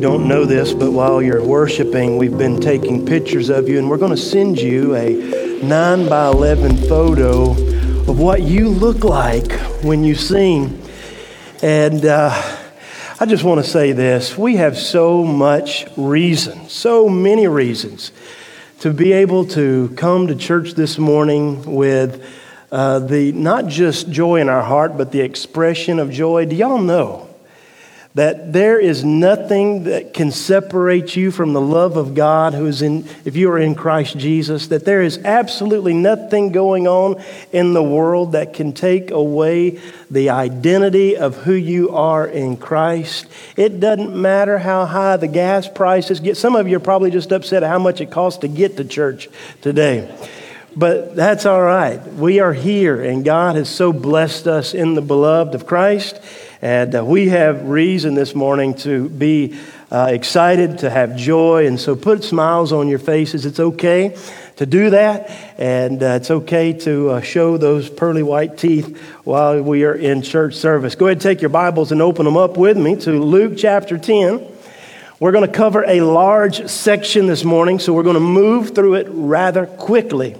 you don't know this, but while you're worshiping, we've been taking pictures of you, and we're going to send you a 9 by 11 photo of what you look like when you sing. And uh, I just want to say this we have so much reason, so many reasons to be able to come to church this morning with uh, the not just joy in our heart, but the expression of joy. Do y'all know? That there is nothing that can separate you from the love of God who is in if you are in Christ Jesus that there is absolutely nothing going on in the world that can take away the identity of who you are in Christ. It doesn't matter how high the gas prices get. Some of you are probably just upset at how much it costs to get to church today. But that's all right. We are here and God has so blessed us in the beloved of Christ and uh, we have reason this morning to be uh, excited, to have joy. And so put smiles on your faces. It's okay to do that. And uh, it's okay to uh, show those pearly white teeth while we are in church service. Go ahead and take your Bibles and open them up with me to Luke chapter 10. We're going to cover a large section this morning, so we're going to move through it rather quickly.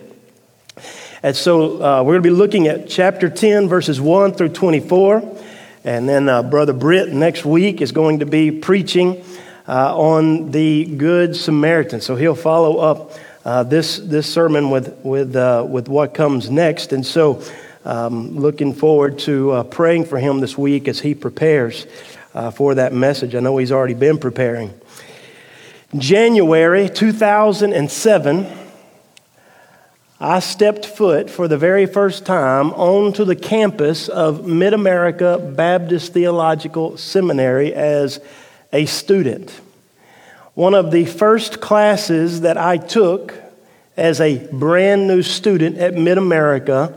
And so uh, we're going to be looking at chapter 10, verses 1 through 24. And then uh, Brother Britt next week is going to be preaching uh, on the Good Samaritan. So he'll follow up uh, this, this sermon with, with, uh, with what comes next. And so um, looking forward to uh, praying for him this week as he prepares uh, for that message. I know he's already been preparing. January 2007. I stepped foot for the very first time onto the campus of Mid America Baptist Theological Seminary as a student. One of the first classes that I took as a brand new student at Mid America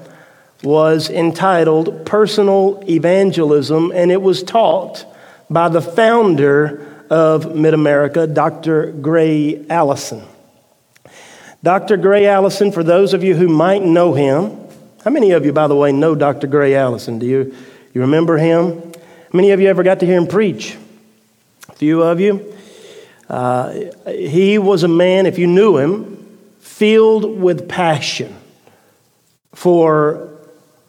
was entitled Personal Evangelism, and it was taught by the founder of Mid America, Dr. Gray Allison. Dr. Gray Allison, for those of you who might know him, how many of you, by the way, know Dr. Gray Allison? Do you, you remember him? How many of you ever got to hear him preach? A few of you. Uh, he was a man, if you knew him, filled with passion for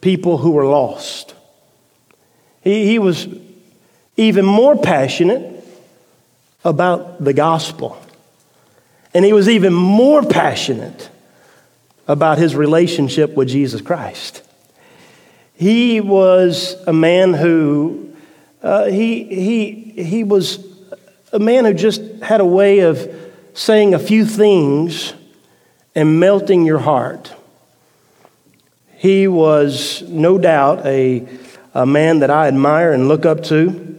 people who were lost. He, he was even more passionate about the gospel. And he was even more passionate about his relationship with Jesus Christ. He was a man who, uh, he, he, he was a man who just had a way of saying a few things and melting your heart. He was no doubt a, a man that I admire and look up to.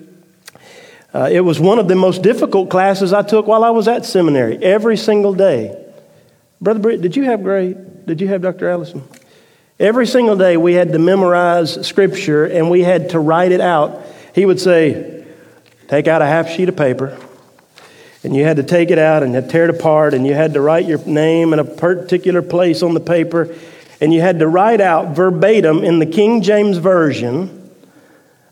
Uh, it was one of the most difficult classes I took while I was at seminary, every single day. Brother Britt, did you have great? Did you have Dr. Allison? Every single day we had to memorize scripture and we had to write it out. He would say, Take out a half sheet of paper, and you had to take it out and tear it apart, and you had to write your name in a particular place on the paper, and you had to write out verbatim in the King James Version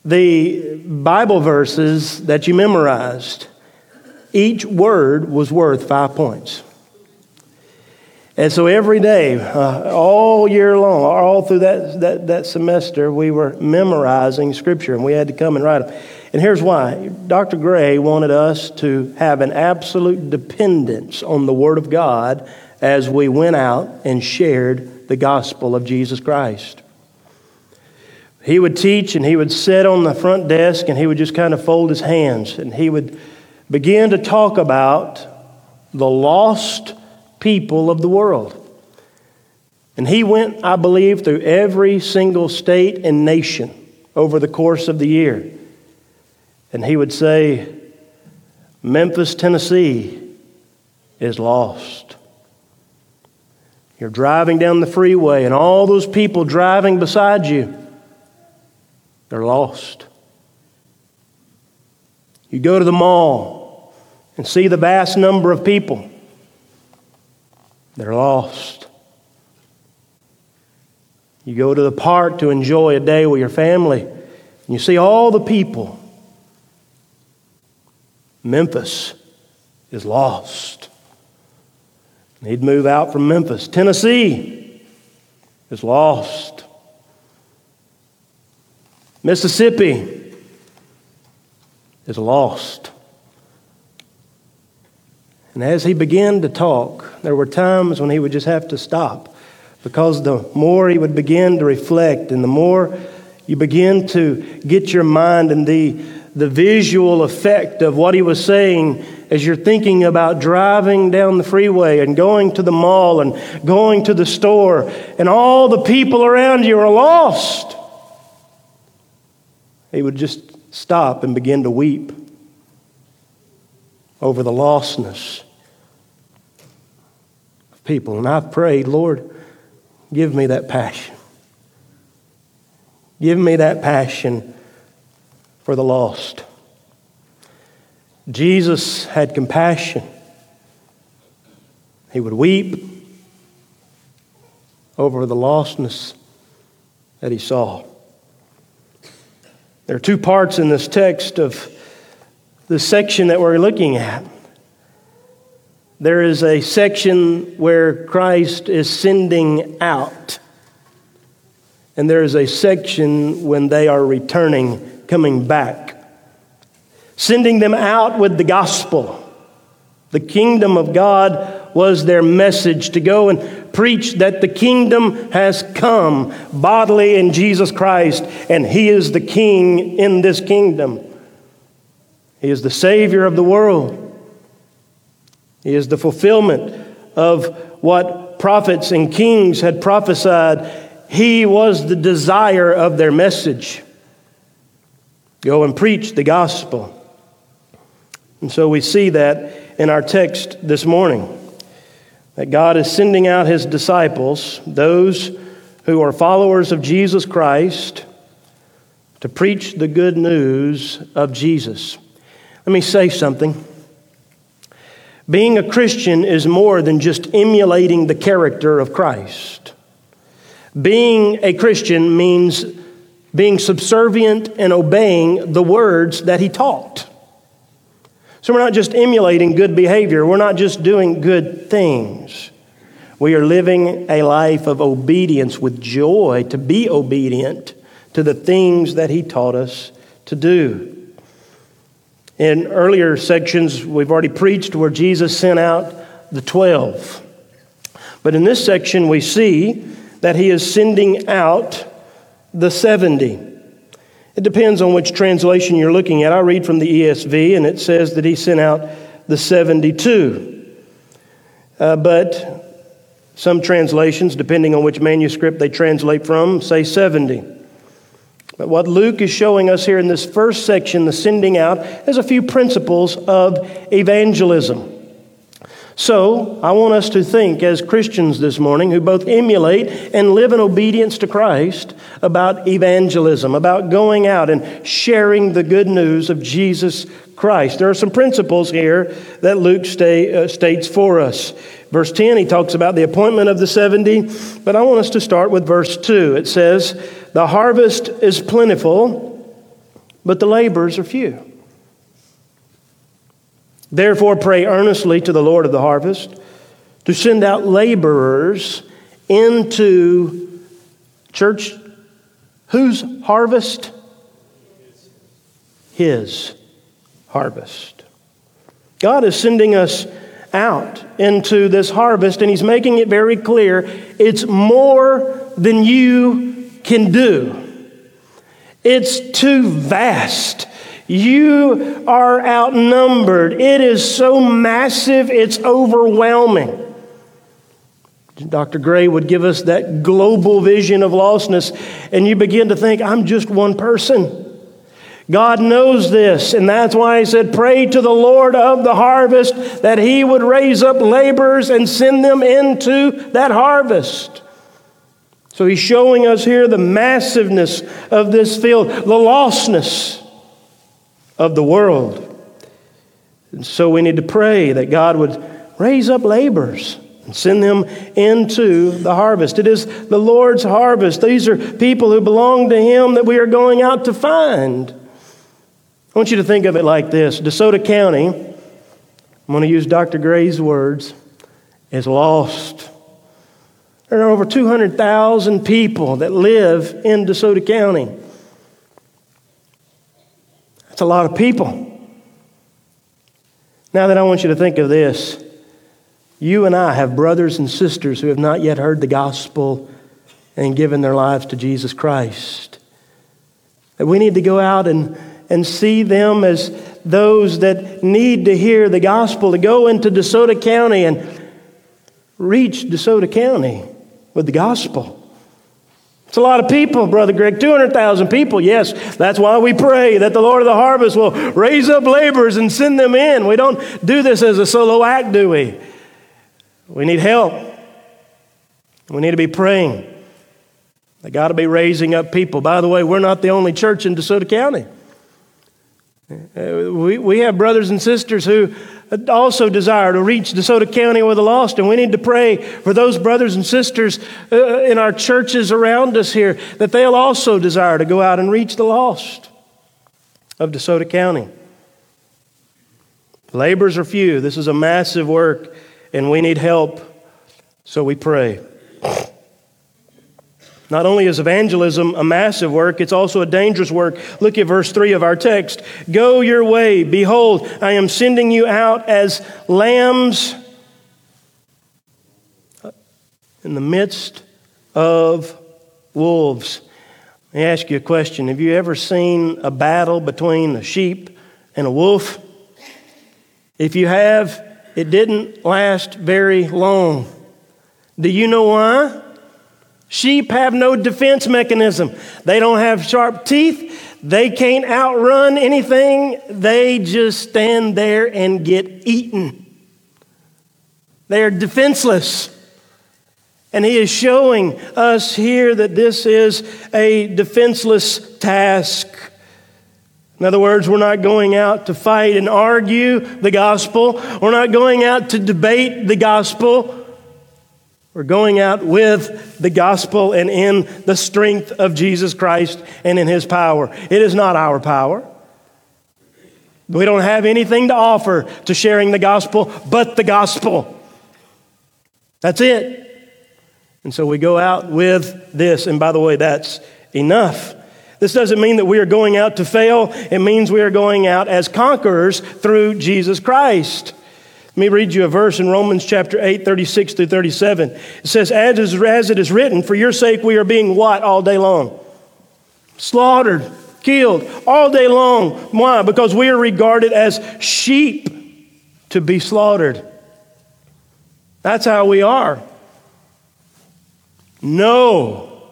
the Bible verses that you memorized, each word was worth five points. And so every day, uh, all year long, all through that, that, that semester, we were memorizing Scripture and we had to come and write them. And here's why Dr. Gray wanted us to have an absolute dependence on the Word of God as we went out and shared the gospel of Jesus Christ. He would teach and he would sit on the front desk and he would just kind of fold his hands and he would begin to talk about the lost people of the world. And he went, I believe, through every single state and nation over the course of the year. And he would say, Memphis, Tennessee is lost. You're driving down the freeway, and all those people driving beside you they're lost. You go to the mall and see the vast number of people. They're lost. You go to the park to enjoy a day with your family, and you see all the people. Memphis is lost. He'd move out from Memphis. Tennessee is lost. Mississippi is lost. And as he began to talk, there were times when he would just have to stop because the more he would begin to reflect and the more you begin to get your mind and the, the visual effect of what he was saying as you're thinking about driving down the freeway and going to the mall and going to the store, and all the people around you are lost. He would just stop and begin to weep over the lostness of people. And I've prayed, Lord, give me that passion. Give me that passion for the lost. Jesus had compassion. He would weep over the lostness that he saw. There are two parts in this text of the section that we're looking at. There is a section where Christ is sending out, and there is a section when they are returning, coming back, sending them out with the gospel. The kingdom of God was their message to go and preach that the kingdom has come bodily in Jesus Christ, and He is the King in this kingdom. He is the Savior of the world. He is the fulfillment of what prophets and kings had prophesied. He was the desire of their message. Go and preach the gospel. And so we see that in our text this morning that God is sending out his disciples, those who are followers of Jesus Christ, to preach the good news of Jesus. Let me say something. Being a Christian is more than just emulating the character of Christ. Being a Christian means being subservient and obeying the words that he taught. So we're not just emulating good behavior, we're not just doing good things. We are living a life of obedience with joy to be obedient to the things that he taught us to do. In earlier sections, we've already preached where Jesus sent out the 12. But in this section, we see that he is sending out the 70. It depends on which translation you're looking at. I read from the ESV, and it says that he sent out the 72. Uh, but some translations, depending on which manuscript they translate from, say 70. But what Luke is showing us here in this first section, the sending out, is a few principles of evangelism. So, I want us to think as Christians this morning who both emulate and live in obedience to Christ about evangelism, about going out and sharing the good news of Jesus Christ. There are some principles here that Luke stay, uh, states for us. Verse 10, he talks about the appointment of the 70, but I want us to start with verse 2. It says, The harvest is plentiful, but the laborers are few. Therefore, pray earnestly to the Lord of the harvest to send out laborers into church. Whose harvest? His harvest. God is sending us out into this harvest, and He's making it very clear it's more than you can do. It's too vast. You are outnumbered. It is so massive, it's overwhelming. Dr. Gray would give us that global vision of lostness, and you begin to think, I'm just one person. God knows this, and that's why He said, Pray to the Lord of the harvest that He would raise up laborers and send them into that harvest. So He's showing us here the massiveness of this field, the lostness of the world. And so we need to pray that God would raise up laborers and send them into the harvest. It is the Lord's harvest. These are people who belong to Him that we are going out to find. I want you to think of it like this DeSoto County, I'm going to use Dr. Gray's words, is lost. There are over 200,000 people that live in DeSoto County. That's a lot of people. Now that I want you to think of this, you and I have brothers and sisters who have not yet heard the gospel and given their lives to Jesus Christ. That we need to go out and, and see them as those that need to hear the gospel, to go into DeSoto County and reach DeSoto County with the gospel. It's a lot of people, Brother Greg. 200,000 people. Yes, that's why we pray that the Lord of the harvest will raise up laborers and send them in. We don't do this as a solo act, do we? We need help. We need to be praying. They got to be raising up people. By the way, we're not the only church in DeSoto County. Uh, we, we have brothers and sisters who also desire to reach DeSoto County with the lost, and we need to pray for those brothers and sisters uh, in our churches around us here that they'll also desire to go out and reach the lost of DeSoto County. Labors are few. This is a massive work, and we need help, so we pray. Not only is evangelism a massive work, it's also a dangerous work. Look at verse 3 of our text. Go your way. Behold, I am sending you out as lambs in the midst of wolves. Let me ask you a question. Have you ever seen a battle between a sheep and a wolf? If you have, it didn't last very long. Do you know why? Sheep have no defense mechanism. They don't have sharp teeth. They can't outrun anything. They just stand there and get eaten. They are defenseless. And he is showing us here that this is a defenseless task. In other words, we're not going out to fight and argue the gospel. We're not going out to debate the gospel. We're going out with the gospel and in the strength of Jesus Christ and in his power. It is not our power. We don't have anything to offer to sharing the gospel but the gospel. That's it. And so we go out with this. And by the way, that's enough. This doesn't mean that we are going out to fail, it means we are going out as conquerors through Jesus Christ. Let me read you a verse in Romans chapter 8, 36 through 37. It says, as, is, as it is written, for your sake we are being what all day long? Slaughtered, killed all day long. Why? Because we are regarded as sheep to be slaughtered. That's how we are. No.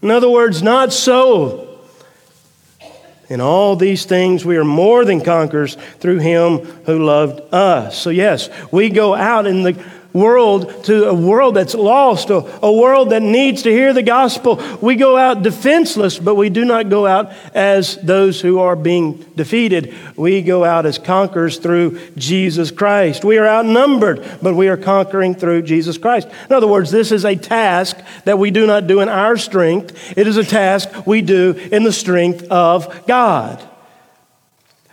In other words, not so. In all these things, we are more than conquerors through him who loved us. So, yes, we go out in the world to a world that's lost, a, a world that needs to hear the gospel. We go out defenseless, but we do not go out as those who are being defeated. We go out as conquerors through Jesus Christ. We are outnumbered, but we are conquering through Jesus Christ. In other words, this is a task that we do not do in our strength, it is a task we do in the strength of God.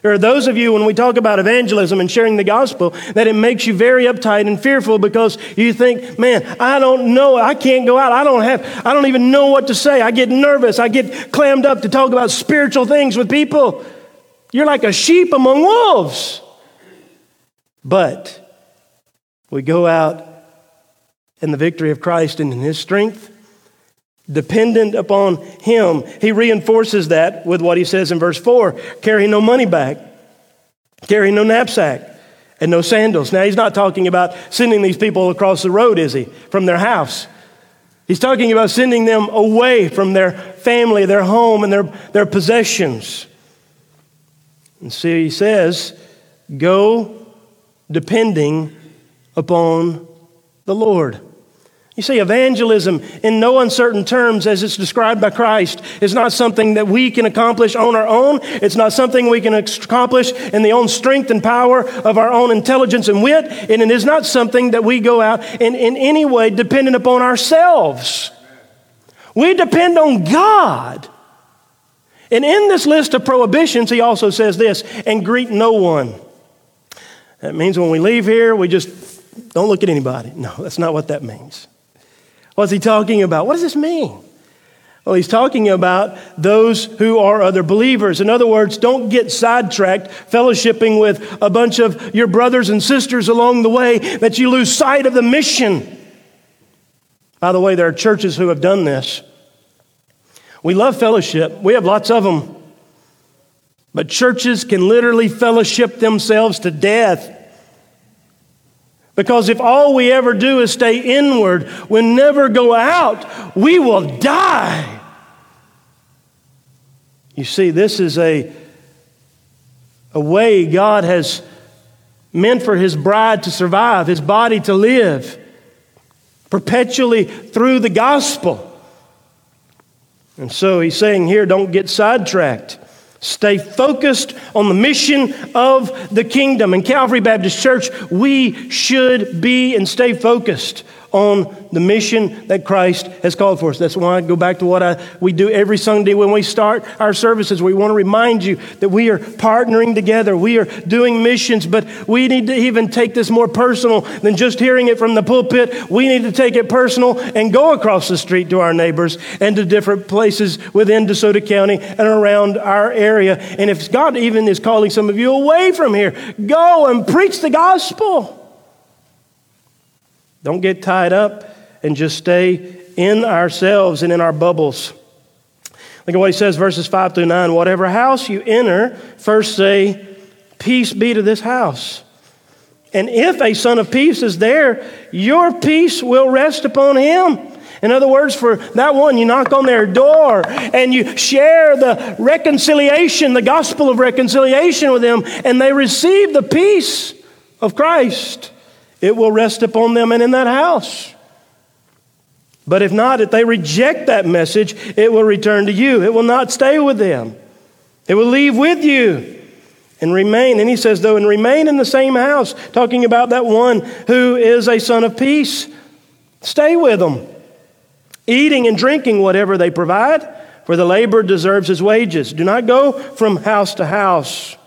There are those of you, when we talk about evangelism and sharing the gospel, that it makes you very uptight and fearful because you think, man, I don't know. I can't go out. I don't have, I don't even know what to say. I get nervous. I get clammed up to talk about spiritual things with people. You're like a sheep among wolves. But we go out in the victory of Christ and in his strength dependent upon Him. He reinforces that with what he says in verse 4 carry no money bag, carry no knapsack, and no sandals. Now, he's not talking about sending these people across the road, is he, from their house? He's talking about sending them away from their family, their home, and their, their possessions. And so he says, go depending upon the Lord. You see, evangelism, in no uncertain terms, as it's described by Christ, is not something that we can accomplish on our own. It's not something we can accomplish in the own strength and power of our own intelligence and wit. And it is not something that we go out in, in any way dependent upon ourselves. We depend on God. And in this list of prohibitions, he also says this and greet no one. That means when we leave here, we just don't look at anybody. No, that's not what that means. What's he talking about? What does this mean? Well, he's talking about those who are other believers. In other words, don't get sidetracked fellowshipping with a bunch of your brothers and sisters along the way that you lose sight of the mission. By the way, there are churches who have done this. We love fellowship, we have lots of them. But churches can literally fellowship themselves to death. Because if all we ever do is stay inward, we never go out, we will die. You see, this is a, a way God has meant for His bride to survive, His body to live perpetually through the gospel. And so He's saying here don't get sidetracked. Stay focused on the mission of the kingdom. In Calvary Baptist Church, we should be and stay focused on the mission that Christ has called for us. That's why I go back to what I, we do every Sunday when we start our services. We want to remind you that we are partnering together. We are doing missions, but we need to even take this more personal than just hearing it from the pulpit. We need to take it personal and go across the street to our neighbors and to different places within DeSoto County and around our area. And if God even is calling some of you away from here, go and preach the gospel. Don't get tied up and just stay in ourselves and in our bubbles. Look at what he says, verses 5 through 9. Whatever house you enter, first say, Peace be to this house. And if a son of peace is there, your peace will rest upon him. In other words, for that one, you knock on their door and you share the reconciliation, the gospel of reconciliation with them, and they receive the peace of Christ it will rest upon them and in that house. But if not, if they reject that message, it will return to you. It will not stay with them. It will leave with you and remain. And he says, though, and remain in the same house, talking about that one who is a son of peace. Stay with them, eating and drinking whatever they provide, for the laborer deserves his wages. Do not go from house to house.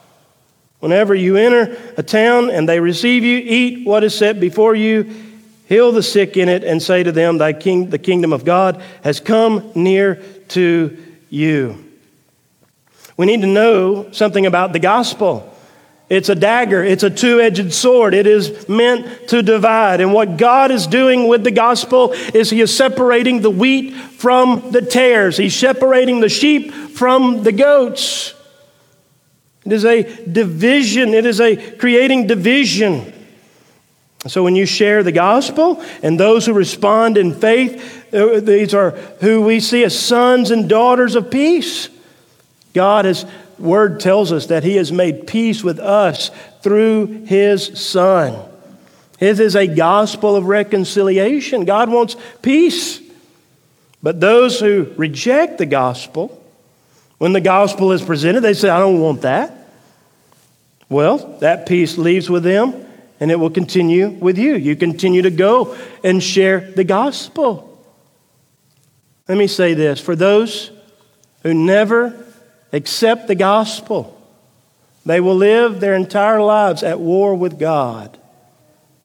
Whenever you enter a town and they receive you, eat what is set before you, heal the sick in it, and say to them, Thy king, the kingdom of God has come near to you. We need to know something about the gospel. It's a dagger, it's a two edged sword. It is meant to divide. And what God is doing with the gospel is He is separating the wheat from the tares, He's separating the sheep from the goats. It is a division, it is a creating division. So when you share the gospel and those who respond in faith, uh, these are who we see as sons and daughters of peace. God, His word tells us that He has made peace with us through His Son. His is a gospel of reconciliation. God wants peace. But those who reject the gospel, when the gospel is presented, they say, I don't want that. Well, that peace leaves with them and it will continue with you. You continue to go and share the gospel. Let me say this for those who never accept the gospel, they will live their entire lives at war with God,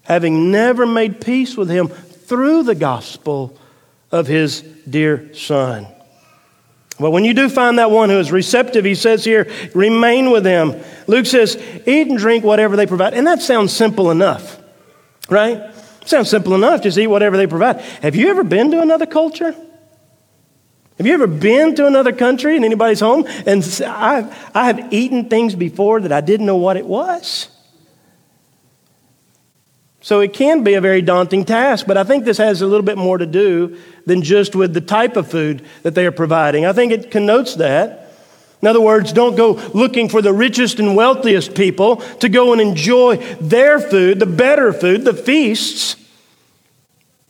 having never made peace with Him through the gospel of His dear Son. But when you do find that one who is receptive, he says here, remain with them. Luke says, eat and drink whatever they provide. And that sounds simple enough, right? Sounds simple enough. Just eat whatever they provide. Have you ever been to another culture? Have you ever been to another country in anybody's home? And I, I have eaten things before that I didn't know what it was. So it can be a very daunting task, but I think this has a little bit more to do than just with the type of food that they are providing. I think it connotes that. In other words, don't go looking for the richest and wealthiest people to go and enjoy their food, the better food, the feasts.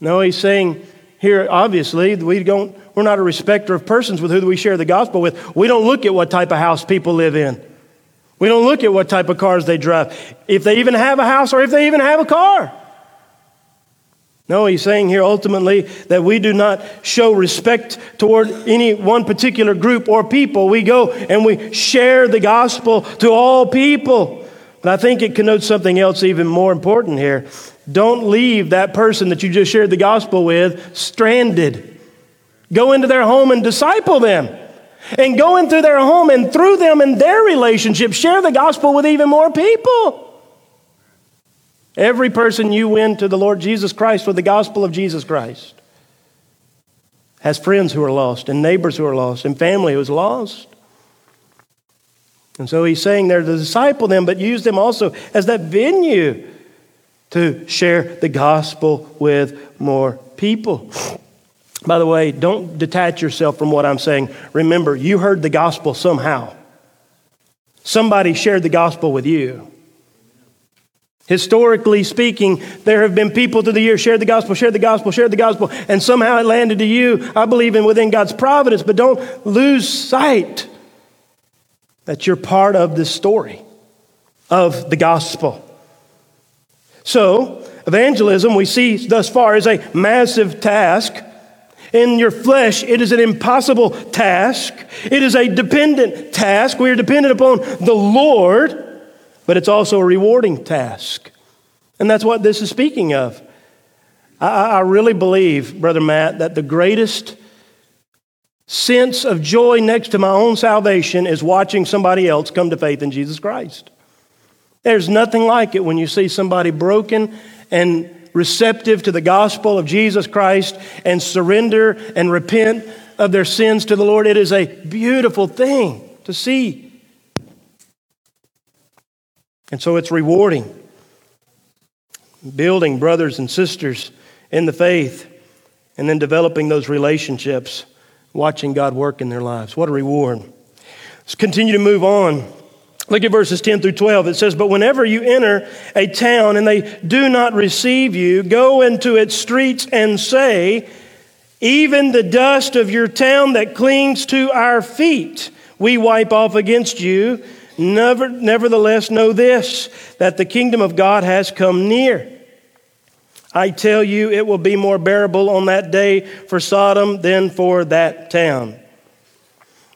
No, he's saying here, obviously, we don't, we're not a respecter of persons with who we share the gospel with. We don't look at what type of house people live in. We don't look at what type of cars they drive, if they even have a house or if they even have a car. No, he's saying here ultimately that we do not show respect toward any one particular group or people. We go and we share the gospel to all people. But I think it connotes something else even more important here. Don't leave that person that you just shared the gospel with stranded. Go into their home and disciple them. And go into their home and through them and their relationship, share the gospel with even more people. Every person you win to the Lord Jesus Christ with the gospel of Jesus Christ has friends who are lost, and neighbors who are lost, and family who is lost. And so he's saying there to disciple them, but use them also as that venue to share the gospel with more people. By the way, don't detach yourself from what I'm saying. Remember, you heard the gospel somehow. Somebody shared the gospel with you. Historically speaking, there have been people through the years shared the gospel, shared the gospel, shared the gospel, and somehow it landed to you. I believe in within God's providence, but don't lose sight that you're part of this story of the gospel. So, evangelism we see thus far is a massive task. In your flesh, it is an impossible task. It is a dependent task. We are dependent upon the Lord but it's also a rewarding task. And that's what this is speaking of. I, I really believe, Brother Matt, that the greatest sense of joy next to my own salvation is watching somebody else come to faith in Jesus Christ. There's nothing like it when you see somebody broken and receptive to the gospel of Jesus Christ and surrender and repent of their sins to the Lord. It is a beautiful thing to see. And so it's rewarding. Building brothers and sisters in the faith and then developing those relationships, watching God work in their lives. What a reward. Let's continue to move on. Look at verses 10 through 12. It says, But whenever you enter a town and they do not receive you, go into its streets and say, Even the dust of your town that clings to our feet, we wipe off against you. Never, nevertheless, know this that the kingdom of God has come near. I tell you, it will be more bearable on that day for Sodom than for that town.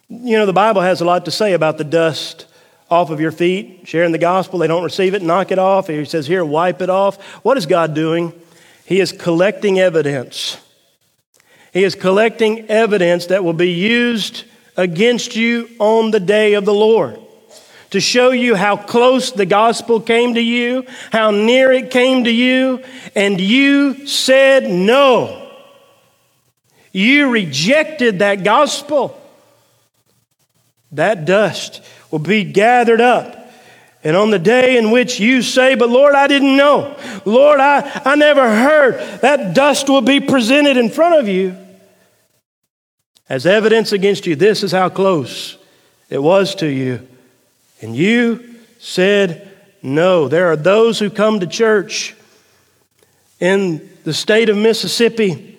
You know, the Bible has a lot to say about the dust off of your feet, sharing the gospel. They don't receive it, knock it off. He says, Here, wipe it off. What is God doing? He is collecting evidence. He is collecting evidence that will be used against you on the day of the Lord to show you how close the gospel came to you, how near it came to you, and you said no. You rejected that gospel. That dust will be gathered up. And on the day in which you say, But Lord, I didn't know, Lord, I, I never heard, that dust will be presented in front of you as evidence against you. This is how close it was to you. And you said no. There are those who come to church in the state of Mississippi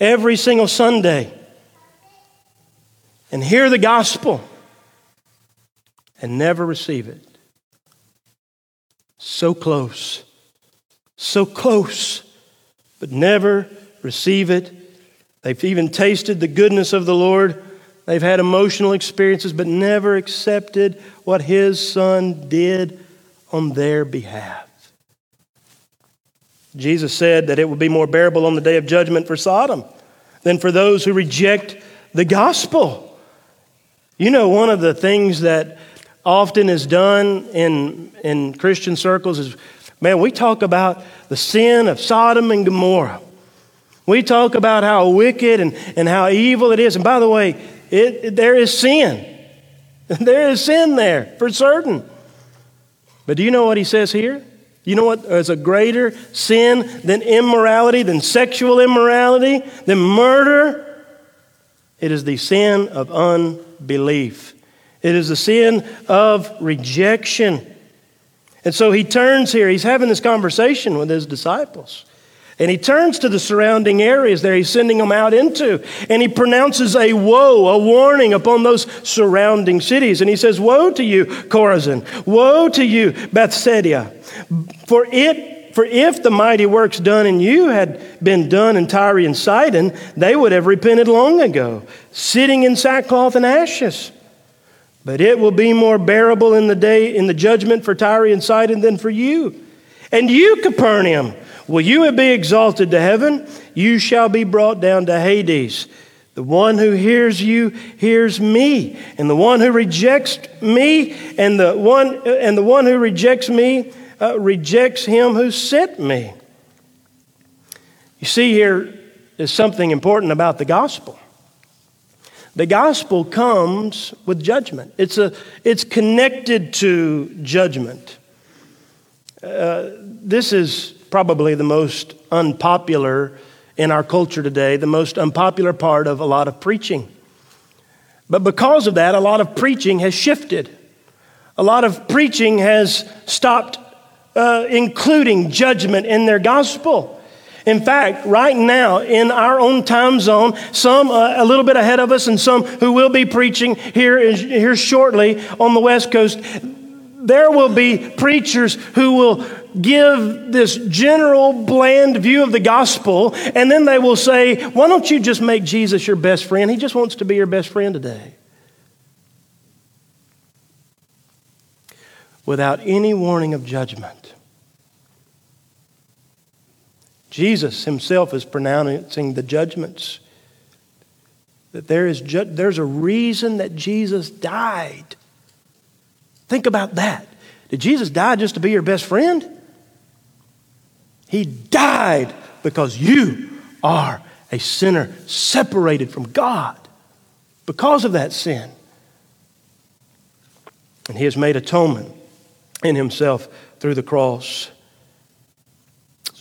every single Sunday and hear the gospel and never receive it. So close, so close, but never receive it. They've even tasted the goodness of the Lord They've had emotional experiences, but never accepted what his son did on their behalf. Jesus said that it will be more bearable on the day of judgment for Sodom than for those who reject the gospel. You know, one of the things that often is done in, in Christian circles is man, we talk about the sin of Sodom and Gomorrah. We talk about how wicked and, and how evil it is. And by the way, it, there is sin. There is sin there for certain. But do you know what he says here? You know what is a greater sin than immorality, than sexual immorality, than murder? It is the sin of unbelief. It is the sin of rejection. And so he turns here, he's having this conversation with his disciples. And he turns to the surrounding areas there he's sending them out into, and he pronounces a woe, a warning upon those surrounding cities. And he says, Woe to you, Chorazin! Woe to you, Bethsaida! For it For if the mighty works done in you had been done in Tyre and Sidon, they would have repented long ago, sitting in sackcloth and ashes. But it will be more bearable in the day in the judgment for Tyre and Sidon than for you. And you, Capernaum, will you be exalted to heaven? You shall be brought down to Hades. The one who hears you hears me, and the one who rejects me, and the one and the one who rejects me uh, rejects him who sent me. You see, here is something important about the gospel. The gospel comes with judgment. It's, a, it's connected to judgment. Uh, this is probably the most unpopular in our culture today, the most unpopular part of a lot of preaching. But because of that, a lot of preaching has shifted. A lot of preaching has stopped uh, including judgment in their gospel. In fact, right now in our own time zone, some uh, a little bit ahead of us, and some who will be preaching here, here shortly on the West Coast, there will be preachers who will give this general bland view of the gospel, and then they will say, Why don't you just make Jesus your best friend? He just wants to be your best friend today. Without any warning of judgment. Jesus himself is pronouncing the judgments. That there is ju- there's a reason that Jesus died. Think about that. Did Jesus die just to be your best friend? He died because you are a sinner separated from God because of that sin. And He has made atonement in Himself through the cross.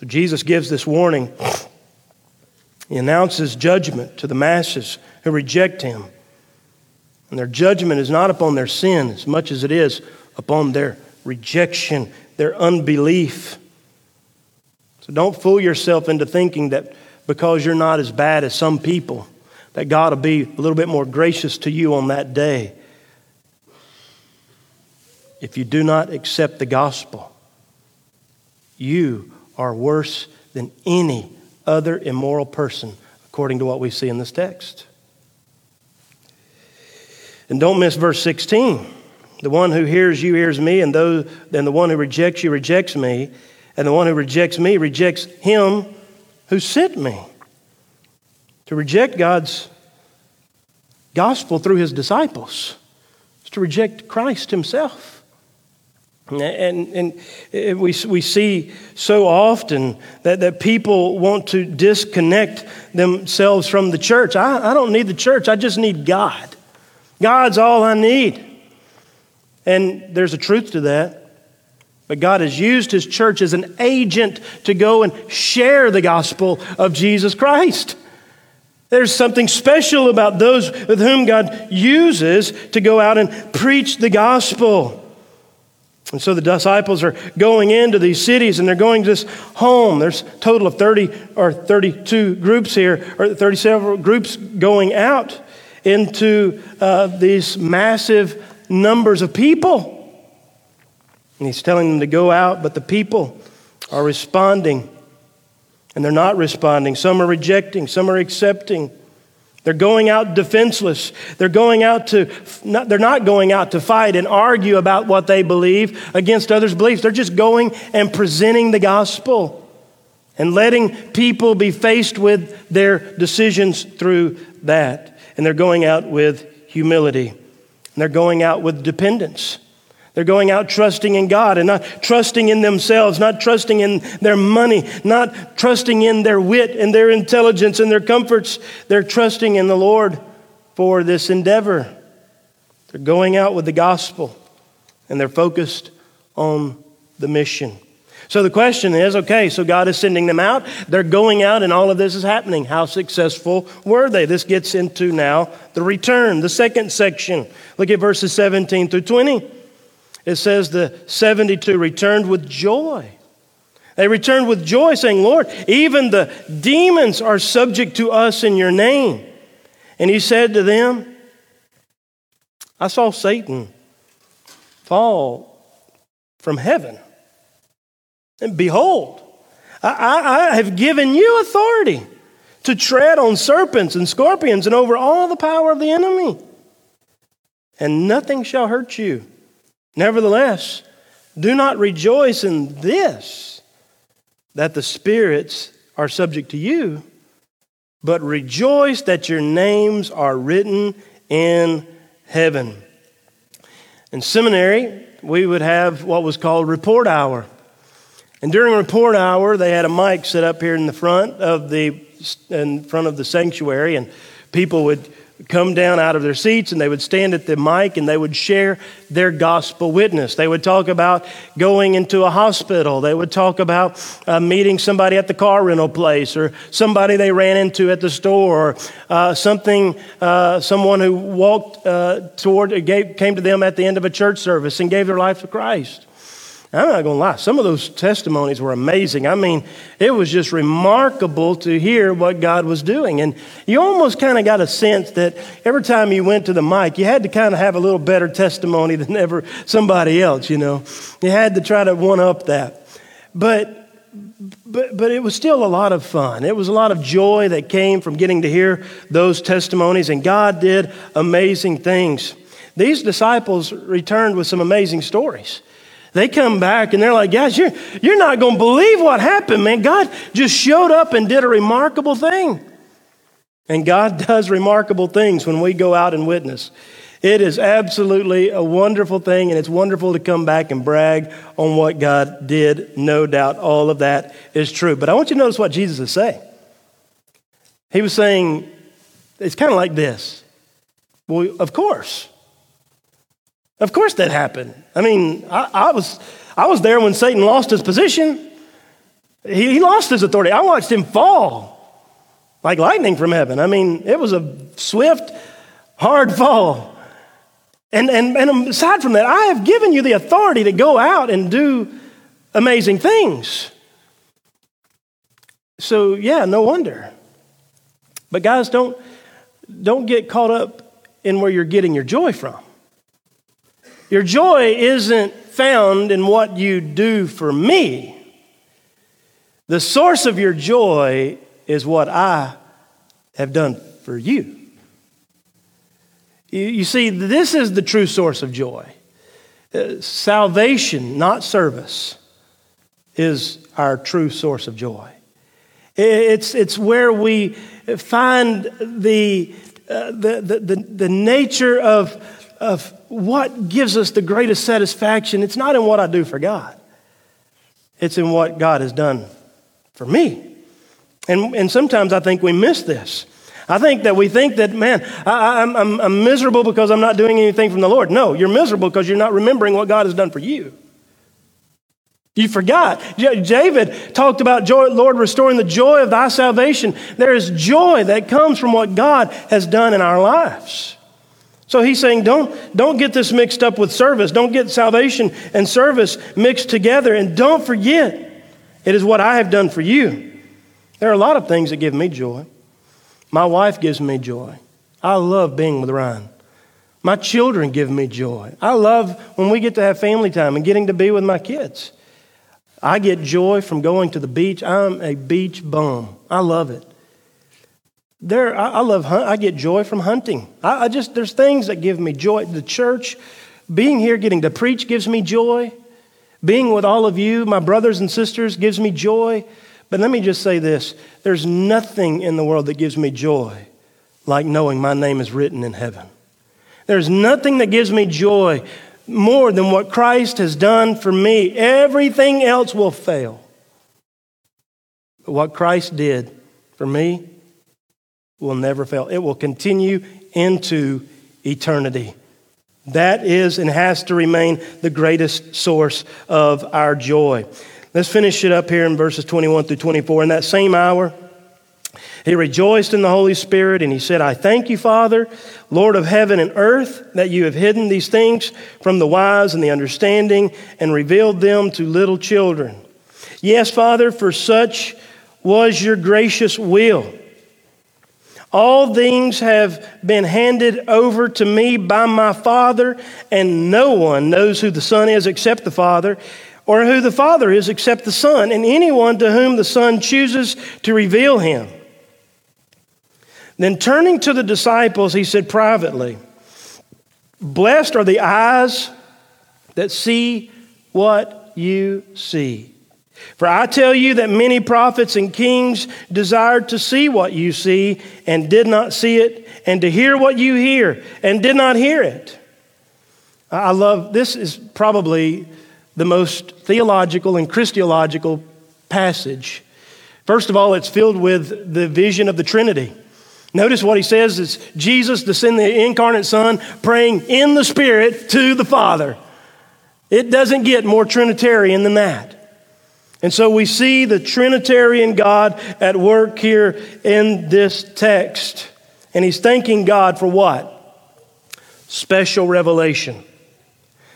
So Jesus gives this warning. He announces judgment to the masses who reject him. And their judgment is not upon their sin as much as it is upon their rejection, their unbelief. So don't fool yourself into thinking that because you're not as bad as some people, that God will be a little bit more gracious to you on that day. If you do not accept the gospel, you are worse than any other immoral person, according to what we see in this text. And don't miss verse 16. The one who hears you hears me, and, and the one who rejects you rejects me, and the one who rejects me rejects him who sent me. To reject God's gospel through his disciples is to reject Christ himself. And, and we, we see so often that, that people want to disconnect themselves from the church. I, I don't need the church, I just need God. God's all I need. And there's a truth to that. But God has used His church as an agent to go and share the gospel of Jesus Christ. There's something special about those with whom God uses to go out and preach the gospel. And so the disciples are going into these cities and they're going just home. There's a total of 30 or 32 groups here, or 37 groups going out into uh, these massive numbers of people. And he's telling them to go out, but the people are responding. And they're not responding. Some are rejecting, some are accepting. They're going out defenseless. They're going out to, they're not going out to fight and argue about what they believe against others' beliefs. They're just going and presenting the gospel and letting people be faced with their decisions through that. And they're going out with humility. And they're going out with dependence. They're going out trusting in God and not trusting in themselves, not trusting in their money, not trusting in their wit and their intelligence and their comforts. They're trusting in the Lord for this endeavor. They're going out with the gospel and they're focused on the mission. So the question is okay, so God is sending them out. They're going out, and all of this is happening. How successful were they? This gets into now the return, the second section. Look at verses 17 through 20. It says the 72 returned with joy. They returned with joy, saying, Lord, even the demons are subject to us in your name. And he said to them, I saw Satan fall from heaven. And behold, I, I have given you authority to tread on serpents and scorpions and over all the power of the enemy, and nothing shall hurt you. Nevertheless, do not rejoice in this, that the spirits are subject to you, but rejoice that your names are written in heaven. In seminary, we would have what was called report hour. And during report hour, they had a mic set up here in the front of the in front of the sanctuary, and people would come down out of their seats and they would stand at the mic and they would share their gospel witness. They would talk about going into a hospital. They would talk about uh, meeting somebody at the car rental place or somebody they ran into at the store or uh, something, uh, someone who walked uh, toward, gave, came to them at the end of a church service and gave their life to Christ. I'm not going to lie, some of those testimonies were amazing. I mean, it was just remarkable to hear what God was doing. And you almost kind of got a sense that every time you went to the mic, you had to kind of have a little better testimony than ever somebody else, you know. You had to try to one up that. But but, but it was still a lot of fun. It was a lot of joy that came from getting to hear those testimonies, and God did amazing things. These disciples returned with some amazing stories. They come back and they're like, guys, you're, you're not going to believe what happened, man. God just showed up and did a remarkable thing. And God does remarkable things when we go out and witness. It is absolutely a wonderful thing, and it's wonderful to come back and brag on what God did. No doubt all of that is true. But I want you to notice what Jesus is saying. He was saying, it's kind of like this. Well, of course. Of course that happened. I mean, I, I was, I was there when Satan lost his position. He, he lost his authority. I watched him fall like lightning from heaven. I mean, it was a swift, hard fall. And, and, and aside from that, I have given you the authority to go out and do amazing things. So, yeah, no wonder. But, guys, don't, don't get caught up in where you're getting your joy from. Your joy isn't found in what you do for me. The source of your joy is what I have done for you. You, see, this is the true source of joy. Uh, salvation, not service, is our true source of joy. It's, it's where we find the, uh, the, the, the, the nature of, of what gives us the greatest satisfaction, it's not in what I do for God, it's in what God has done for me. And, and sometimes I think we miss this. I think that we think that, man, I, am I'm, I'm miserable because I'm not doing anything from the Lord. No, you're miserable because you're not remembering what God has done for you. You forgot. David talked about joy, Lord, restoring the joy of thy salvation. There is joy that comes from what God has done in our lives. So he's saying, don't, don't get this mixed up with service. Don't get salvation and service mixed together. And don't forget, it is what I have done for you. There are a lot of things that give me joy. My wife gives me joy. I love being with Ryan. My children give me joy. I love when we get to have family time and getting to be with my kids. I get joy from going to the beach. I'm a beach bum. I love it. There, I, I love. I get joy from hunting. I, I just there's things that give me joy. The church, being here, getting to preach gives me joy. Being with all of you, my brothers and sisters, gives me joy. But let me just say this there's nothing in the world that gives me joy like knowing my name is written in heaven. There's nothing that gives me joy more than what Christ has done for me. Everything else will fail. But what Christ did for me will never fail. It will continue into eternity. That is and has to remain the greatest source of our joy. Let's finish it up here in verses 21 through 24. In that same hour, he rejoiced in the Holy Spirit and he said, I thank you, Father, Lord of heaven and earth, that you have hidden these things from the wise and the understanding and revealed them to little children. Yes, Father, for such was your gracious will. All things have been handed over to me by my Father, and no one knows who the Son is except the Father, or who the Father is except the Son, and anyone to whom the Son chooses to reveal him. Then turning to the disciples, he said privately, Blessed are the eyes that see what you see. For I tell you that many prophets and kings desired to see what you see and did not see it, and to hear what you hear and did not hear it. I love this, is probably the most theological and Christological passage. First of all, it's filled with the vision of the Trinity. Notice what he says is Jesus, the incarnate Son, praying in the Spirit to the Father. It doesn't get more Trinitarian than that. And so we see the Trinitarian God at work here in this text. And he's thanking God for what? Special revelation.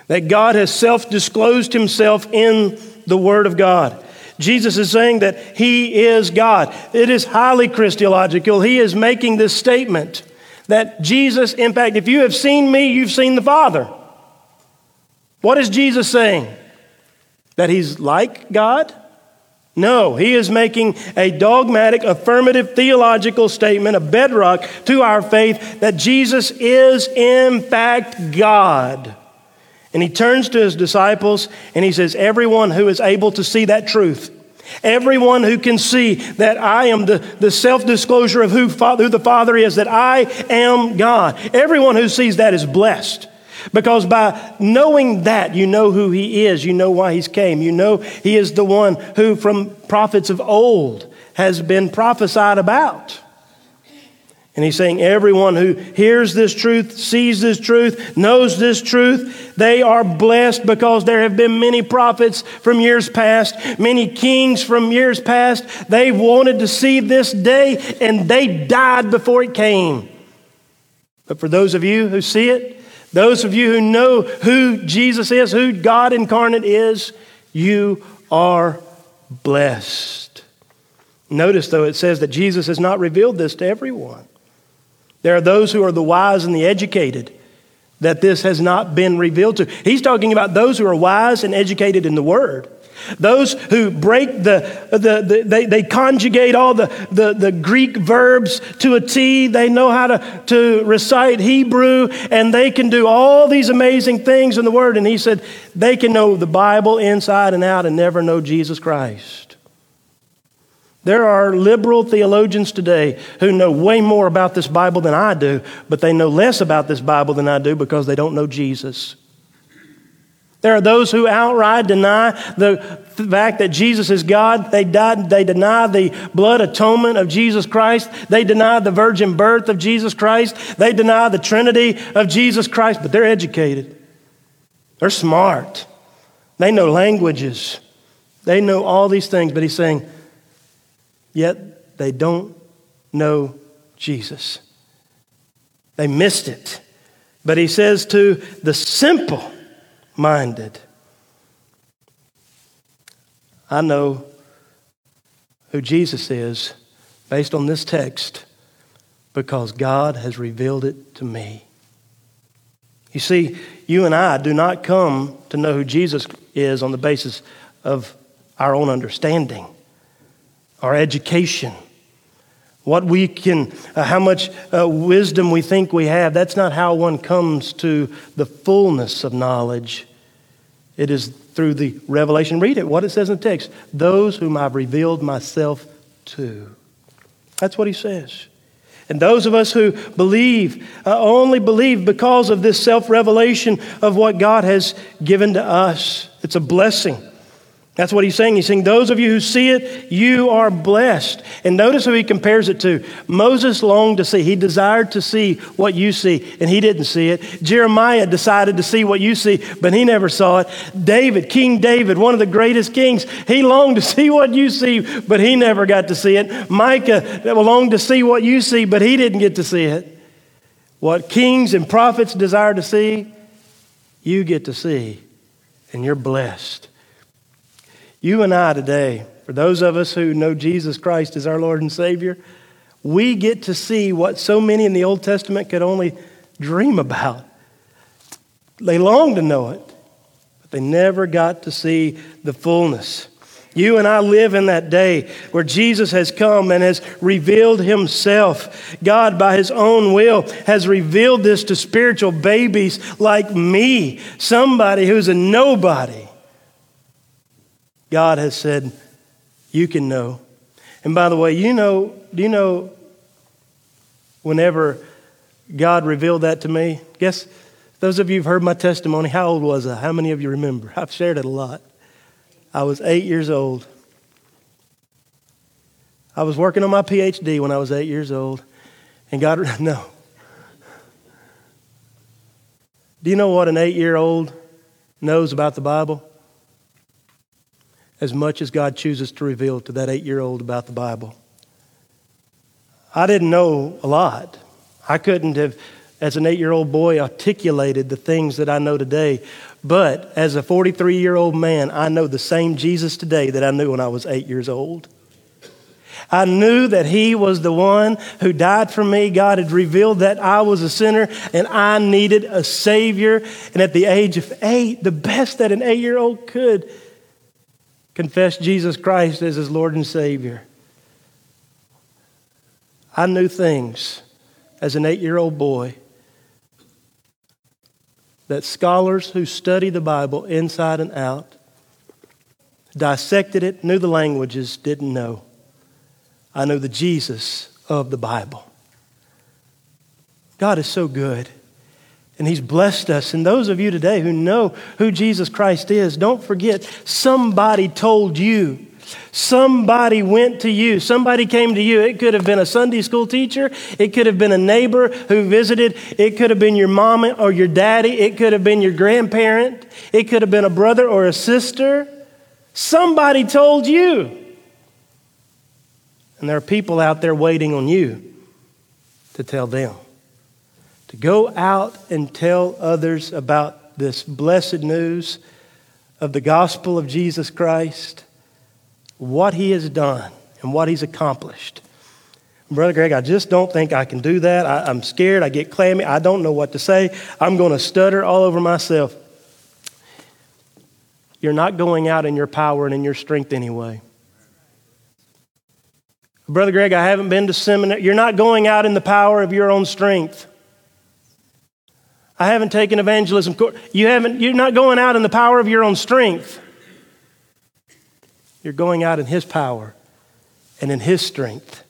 That God has self disclosed himself in the Word of God. Jesus is saying that He is God. It is highly Christological. He is making this statement that Jesus, in fact, if you have seen me, you've seen the Father. What is Jesus saying? That He's like God? No, he is making a dogmatic, affirmative theological statement, a bedrock to our faith that Jesus is, in fact, God. And he turns to his disciples and he says, Everyone who is able to see that truth, everyone who can see that I am the, the self disclosure of who, who the Father is, that I am God, everyone who sees that is blessed. Because by knowing that, you know who he is, you know why he's came, you know he is the one who, from prophets of old, has been prophesied about. And he's saying, everyone who hears this truth, sees this truth, knows this truth, they are blessed because there have been many prophets from years past, many kings from years past. They wanted to see this day and they died before it came. But for those of you who see it, those of you who know who Jesus is, who God incarnate is, you are blessed. Notice, though, it says that Jesus has not revealed this to everyone. There are those who are the wise and the educated that this has not been revealed to. He's talking about those who are wise and educated in the Word. Those who break the, the, the, they, they conjugate all the, the, the Greek verbs to a T. They know how to, to recite Hebrew and they can do all these amazing things in the Word. And he said they can know the Bible inside and out and never know Jesus Christ. There are liberal theologians today who know way more about this Bible than I do, but they know less about this Bible than I do because they don't know Jesus. There are those who outright deny the fact that Jesus is God. They, died, they deny the blood atonement of Jesus Christ. They deny the virgin birth of Jesus Christ. They deny the Trinity of Jesus Christ, but they're educated. They're smart. They know languages. They know all these things, but he's saying, yet they don't know Jesus. They missed it. But he says to the simple minded, I know who Jesus is based on this text because God has revealed it to me. You see, you and I do not come to know who Jesus is on the basis of our own understanding our education, what we can, uh, how much uh, wisdom we think we have. That's not how one comes to the fullness of knowledge. It is through the revelation. Read it, what it says in the text those whom I've revealed myself to. That's what he says. And those of us who believe uh, only believe because of this self revelation of what God has given to us. It's a blessing. That's what he's saying. He's saying, Those of you who see it, you are blessed. And notice who he compares it to. Moses longed to see, he desired to see what you see, and he didn't see it. Jeremiah decided to see what you see, but he never saw it. David, King David, one of the greatest kings, he longed to see what you see, but he never got to see it. Micah longed to see what you see, but he didn't get to see it. What kings and prophets desire to see, you get to see, and you're blessed. You and I today, for those of us who know Jesus Christ as our Lord and Savior, we get to see what so many in the Old Testament could only dream about. They long to know it, but they never got to see the fullness. You and I live in that day where Jesus has come and has revealed himself. God, by his own will, has revealed this to spiritual babies like me, somebody who's a nobody. God has said, You can know. And by the way, you know, do you know whenever God revealed that to me? Guess those of you who've heard my testimony, how old was I? How many of you remember? I've shared it a lot. I was eight years old. I was working on my PhD when I was eight years old. And God, no. Do you know what an eight year old knows about the Bible? As much as God chooses to reveal to that eight year old about the Bible. I didn't know a lot. I couldn't have as an eight year old boy, articulated the things that I know today. But as a 43 year old man, I know the same Jesus today that I knew when I was eight years old. I knew that He was the one who died for me. God had revealed that I was a sinner and I needed a Savior. And at the age of eight, the best that an eight year old could, confess Jesus Christ as His Lord and Savior. I knew things as an eight year old boy that scholars who study the Bible inside and out, dissected it, knew the languages, didn't know. I know the Jesus of the Bible. God is so good. And He's blessed us. And those of you today who know who Jesus Christ is, don't forget somebody told you Somebody went to you. Somebody came to you. It could have been a Sunday school teacher. It could have been a neighbor who visited. It could have been your mom or your daddy. It could have been your grandparent. It could have been a brother or a sister. Somebody told you. And there are people out there waiting on you to tell them. To go out and tell others about this blessed news of the gospel of Jesus Christ what he has done and what he's accomplished. Brother Greg, I just don't think I can do that. I, am scared. I get clammy. I don't know what to say. I'm going to stutter all over myself. You're not going out in your power and in your strength anyway. Brother Greg, I haven't been to seminary. You're not going out in the power of your own strength. I haven't taken evangelism course. You haven't, you're not going out in the power of your own strength. You're going out in His power and in His strength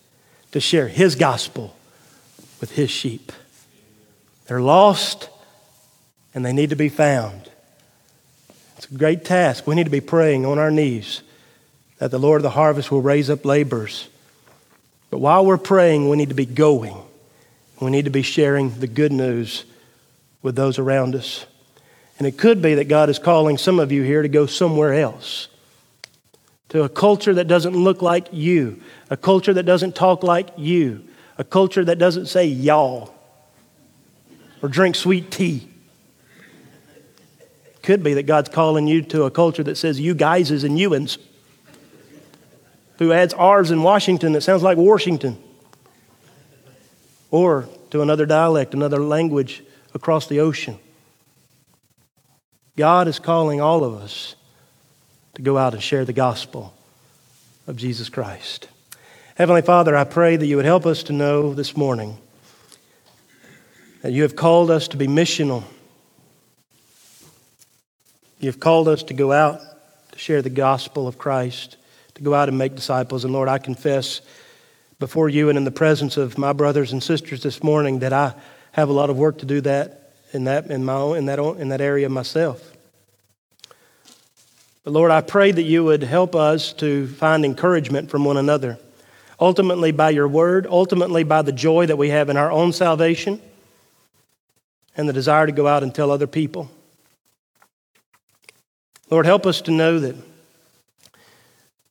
to share His gospel with His sheep. They're lost and they need to be found. It's a great task. We need to be praying on our knees that the Lord of the harvest will raise up laborers. But while we're praying, we need to be going. We need to be sharing the good news with those around us. And it could be that God is calling some of you here to go somewhere else to a culture that doesn't look like you, a culture that doesn't talk like you, a culture that doesn't say y'all or drink sweet tea. Could be that God's calling you to a culture that says you guyses and youans, who adds R's in Washington that sounds like Washington, or to another dialect, another language across the ocean. God is calling all of us to go out and share the gospel of Jesus Christ. Heavenly Father, I pray that you would help us to know this morning that you have called us to be missional. You have called us to go out to share the gospel of Christ, to go out and make disciples. And Lord, I confess before you and in the presence of my brothers and sisters this morning that I have a lot of work to do that in that in my own, in that in that area myself. But Lord, I pray that you would help us to find encouragement from one another, ultimately by your word, ultimately by the joy that we have in our own salvation and the desire to go out and tell other people. Lord, help us to know that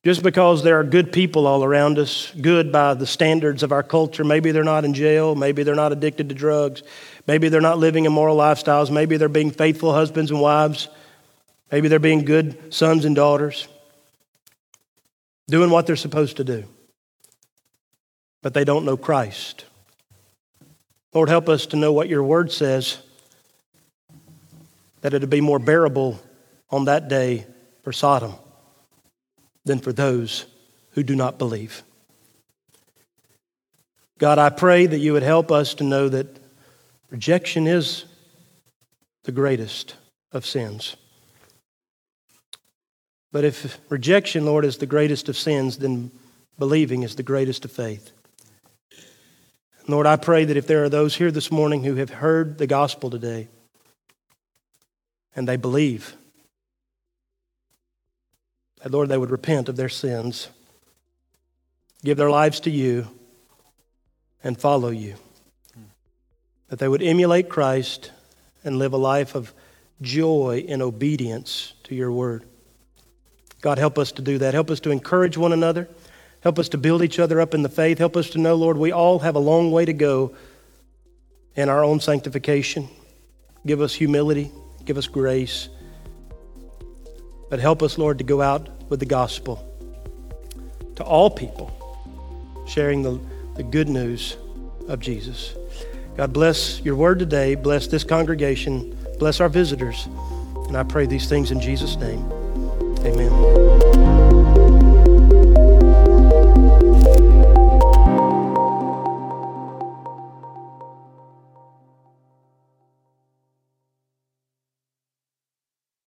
just because there are good people all around us, good by the standards of our culture, maybe they're not in jail, maybe they're not addicted to drugs, maybe they're not living immoral lifestyles, maybe they're being faithful husbands and wives. Maybe they're being good sons and daughters, doing what they're supposed to do, but they don't know Christ. Lord, help us to know what your word says, that it'd be more bearable on that day for Sodom than for those who do not believe. God, I pray that you would help us to know that rejection is the greatest of sins. But if rejection, Lord, is the greatest of sins, then believing is the greatest of faith. Lord, I pray that if there are those here this morning who have heard the gospel today and they believe, that, Lord, they would repent of their sins, give their lives to you, and follow you. That they would emulate Christ and live a life of joy in obedience to your word. God, help us to do that. Help us to encourage one another. Help us to build each other up in the faith. Help us to know, Lord, we all have a long way to go in our own sanctification. Give us humility. Give us grace. But help us, Lord, to go out with the gospel to all people, sharing the, the good news of Jesus. God bless your word today. Bless this congregation. Bless our visitors. And I pray these things in Jesus' name. Amen.